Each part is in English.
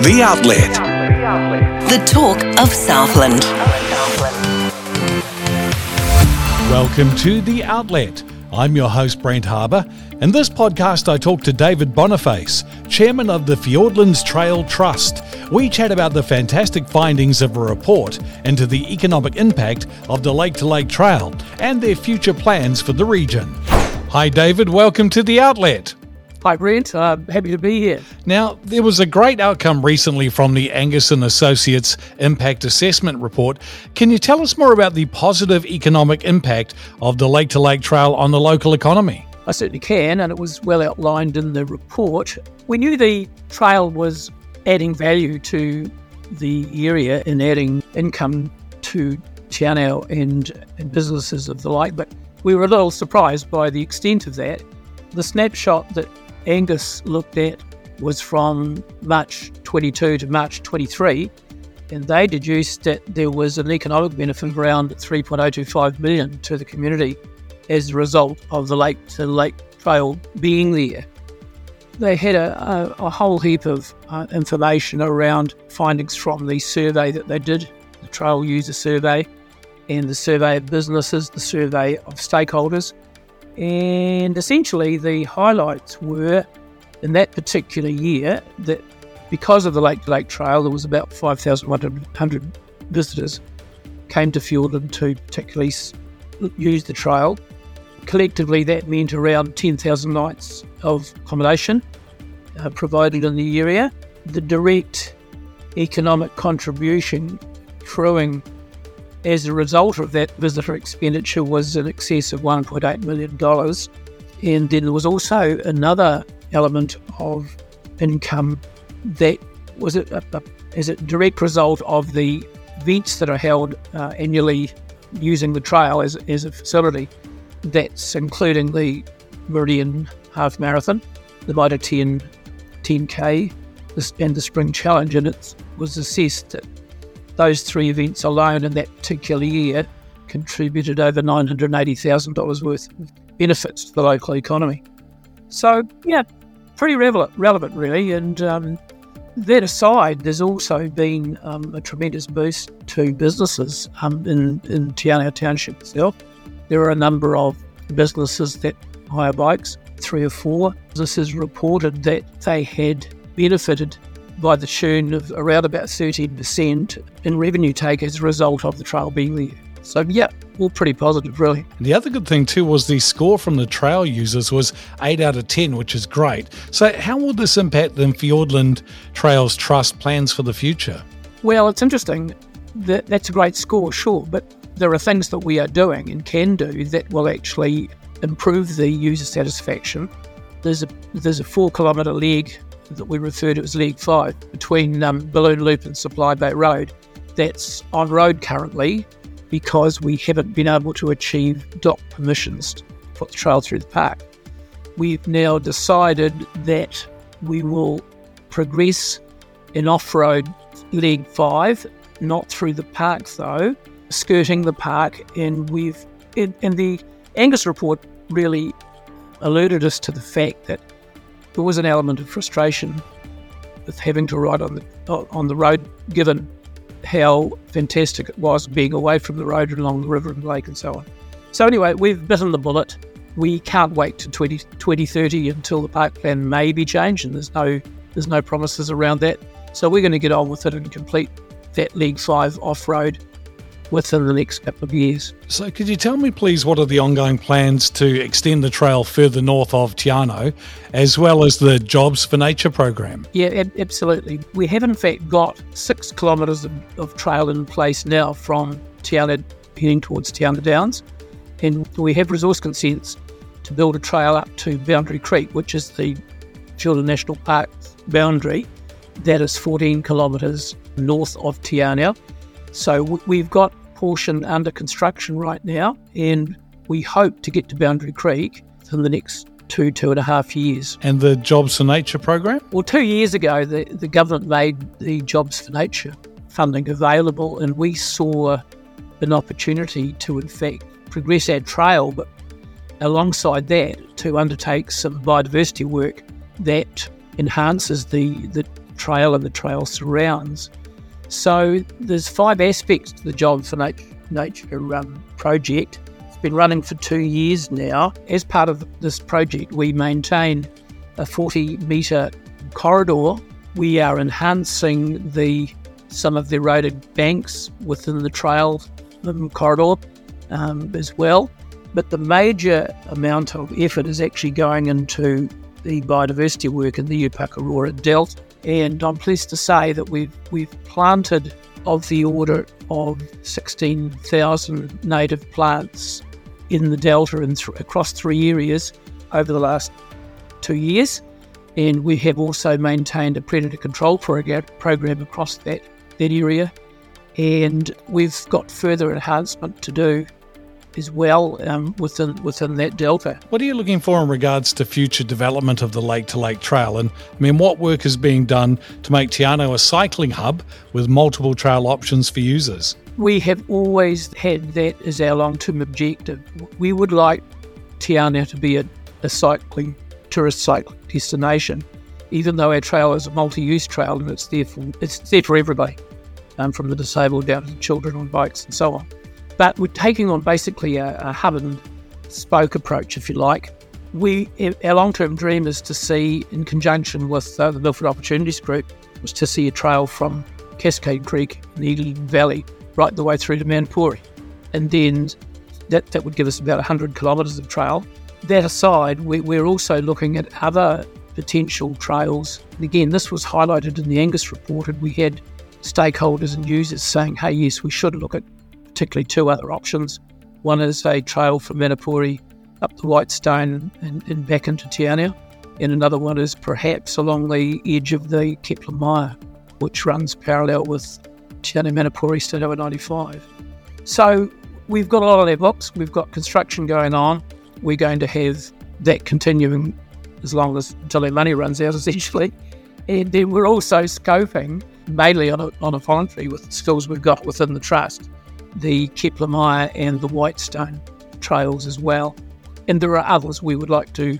The Outlet. The talk of Southland. Welcome to The Outlet. I'm your host, Brent Harbour. In this podcast, I talk to David Boniface, chairman of the Fiordlands Trail Trust. We chat about the fantastic findings of a report into the economic impact of the Lake to Lake Trail and their future plans for the region. Hi, David. Welcome to The Outlet. Hi, Brent. Uh, happy to be here. Now, there was a great outcome recently from the Angus and Associates Impact Assessment Report. Can you tell us more about the positive economic impact of the Lake to Lake Trail on the local economy? I certainly can, and it was well outlined in the report. We knew the trail was adding value to the area and adding income to Te Anau and, and businesses of the like, but we were a little surprised by the extent of that. The snapshot that Angus looked at was from March 22 to March 23, and they deduced that there was an economic benefit of around 3.025 million to the community as a result of the Lake to Lake Trail being there. They had a, a, a whole heap of uh, information around findings from the survey that they did, the trail user survey, and the survey of businesses, the survey of stakeholders, and essentially, the highlights were in that particular year that because of the Lake to Lake Trail, there was about 5,100 visitors came to Fiordland to particularly use the trail. Collectively, that meant around 10,000 nights of accommodation uh, provided in the area. The direct economic contribution crewing as a result of that visitor expenditure was in excess of $1.8 million. And then there was also another element of income that was a, a, as a direct result of the events that are held uh, annually using the trail as, as a facility. That's including the Meridian Half Marathon, the Mitre 10 10K, and the Spring Challenge. And it was assessed that those three events alone in that particular year contributed over $980,000 worth of benefits to the local economy. So, yeah, pretty relevant, relevant really. And um, that aside, there's also been um, a tremendous boost to businesses um, in, in Te Anau Township itself. There are a number of businesses that hire bikes, three or four. Businesses reported that they had benefited by the tune of around about 13% in revenue take as a result of the trail being there. So, yeah, all pretty positive, really. The other good thing, too, was the score from the trail users was 8 out of 10, which is great. So, how will this impact the Fiordland Trails Trust plans for the future? Well, it's interesting. That, that's a great score, sure, but there are things that we are doing and can do that will actually improve the user satisfaction. There's a there's a four kilometre leg that we refer to as Leg 5 between um, Balloon Loop and Supply Bay Road that's on road currently because we haven't been able to achieve DOC permissions to put the trail through the park. We've now decided that we will progress in off road Leg 5, not through the park though, skirting the park, and we've and the Angus report really alerted us to the fact that there was an element of frustration with having to ride on the on the road, given how fantastic it was being away from the road and along the river and lake and so on. So anyway, we've bitten the bullet. We can't wait to 20, 2030 until the park plan may be changed, and there's no there's no promises around that. So we're going to get on with it and complete that Leg Five off road within the next couple of years. So, could you tell me, please, what are the ongoing plans to extend the trail further north of Te Anau, as well as the Jobs for Nature program? Yeah, absolutely. We have, in fact, got six kilometres of, of trail in place now from Te Anau heading towards Te Anau Downs, and we have resource consents to build a trail up to Boundary Creek, which is the Fiordland National Park boundary. That is 14 kilometres north of Te Anau. So we've got portion under construction right now, and we hope to get to Boundary Creek in the next two, two and a half years. And the Jobs for Nature program? Well, two years ago, the, the government made the Jobs for Nature funding available, and we saw an opportunity to, in fact, progress our trail, but alongside that, to undertake some biodiversity work that enhances the, the, trail and the trail surrounds. So there's five aspects to the Job for Nature, nature um, project. It's been running for two years now. As part of this project, we maintain a 40 metre corridor. We are enhancing the some of the eroded banks within the trail um, corridor um, as well. But the major amount of effort is actually going into the biodiversity work in the Upukerora Delta. And I'm pleased to say that we've we've planted of the order of 16,000 native plants in the delta and th- across three areas over the last two years. And we have also maintained a predator control program, program across that, that area. And we've got further enhancement to do as well um, within within that delta. What are you looking for in regards to future development of the Lake to Lake Trail? And I mean, what work is being done to make Te Anau a cycling hub with multiple trail options for users? We have always had that as our long term objective. We would like Te Anau to be a, a cycling tourist cycling destination, even though our trail is a multi use trail and it's there for it's there for everybody, um, from the disabled down to the children on bikes and so on. But we're taking on basically a, a hub and spoke approach, if you like. We our long term dream is to see, in conjunction with uh, the Milford Opportunities Group, was to see a trail from Cascade Creek in the Valley right the way through to Manapouri, and then that that would give us about 100 kilometres of trail. That aside, we, we're also looking at other potential trails. And again, this was highlighted in the Angus report, and we had stakeholders and users saying, "Hey, yes, we should look at particularly two other options. One is a trail from Manapouri up the Whitestone and, and back into Te Anau, and another one is perhaps along the edge of the Kepler Mire, which runs parallel with Te Anau Manapouri State 95. So we've got a lot on our books. We've got construction going on. We're going to have that continuing as long as until our money runs out, essentially. And then we're also scoping, mainly on a, on a voluntary with the skills we've got within the trust, the Kepler and the Whitestone trails as well. And there are others we would like to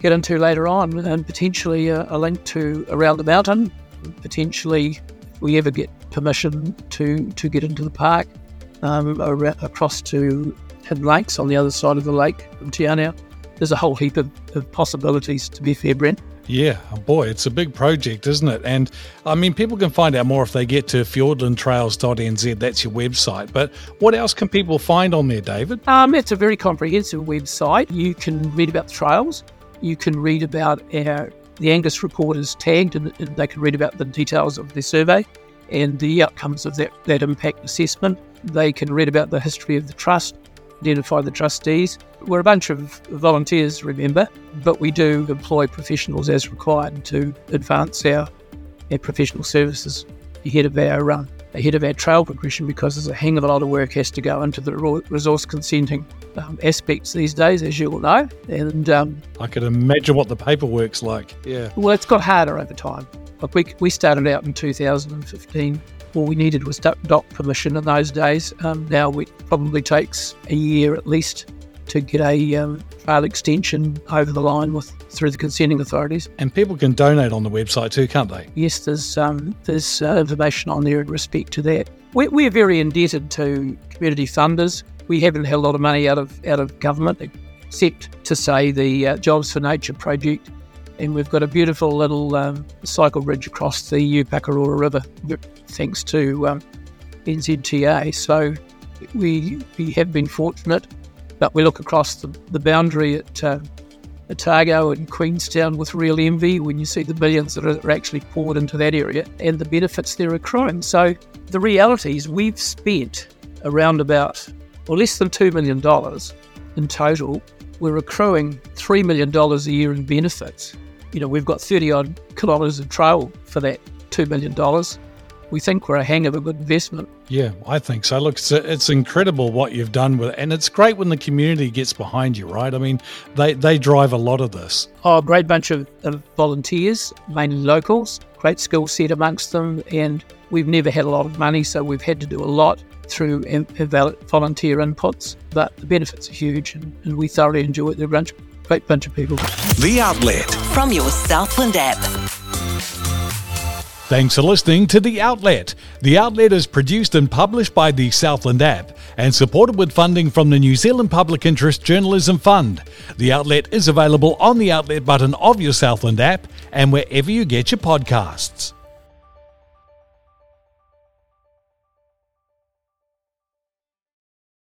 get into later on, and potentially a, a link to Around the Mountain, potentially if we ever get permission to, to get into the park, um, across to Hidden Lakes on the other side of the lake from Te Anau. There's a whole heap of, of possibilities to be fair, Brent. Yeah, boy, it's a big project, isn't it? And I mean, people can find out more if they get to fiordlandtrails.nz. That's your website. But what else can people find on there, David? Um, it's a very comprehensive website. You can read about the trails. You can read about our the Angus report is tagged, and, and they can read about the details of the survey and the outcomes of that, that impact assessment. They can read about the history of the trust, identify the trustees. We're a bunch of volunteers, remember, but we do employ professionals as required to advance our, our professional services ahead of our um, ahead of our trail progression because there's a hang of a lot of work has to go into the resource consenting um, aspects these days, as you all know. And um, I could imagine what the paperwork's like. Yeah. Well, it's got harder over time. Like we, we started out in 2015 all we needed was DOC permission in those days. Um, now it probably takes a year at least to get a um, trail extension over the line with through the consenting authorities. And people can donate on the website too, can't they? Yes, there's um, there's uh, information on there in respect to that. We're, we're very indebted to community funders. We haven't had a lot of money out of out of government, except to say the uh, Jobs for Nature project and we've got a beautiful little um, cycle bridge across the Upukerora River, thanks to um, NZTA. So we we have been fortunate, but we look across the, the boundary at uh, Otago and Queenstown with real envy when you see the billions that are actually poured into that area and the benefits they're accruing. So the reality is we've spent around about, or less than $2 million in total. We're accruing $3 million a year in benefits you know, we've got 30 odd kilometres of trail for that $2 million. We think we're a hang of a good investment. Yeah, I think so. Look, it's, it's incredible what you've done with it. And it's great when the community gets behind you, right? I mean, they, they drive a lot of this. Oh, a great bunch of, of volunteers, mainly locals, great skill set amongst them. And we've never had a lot of money, so we've had to do a lot through volunteer inputs. But the benefits are huge, and, and we thoroughly enjoy it. They're a bunch, great bunch of people. The Outlet from your Southland app. Thanks for listening to The Outlet. The Outlet is produced and published by the Southland app and supported with funding from the New Zealand Public Interest Journalism Fund. The Outlet is available on the Outlet button of your Southland app and wherever you get your podcasts.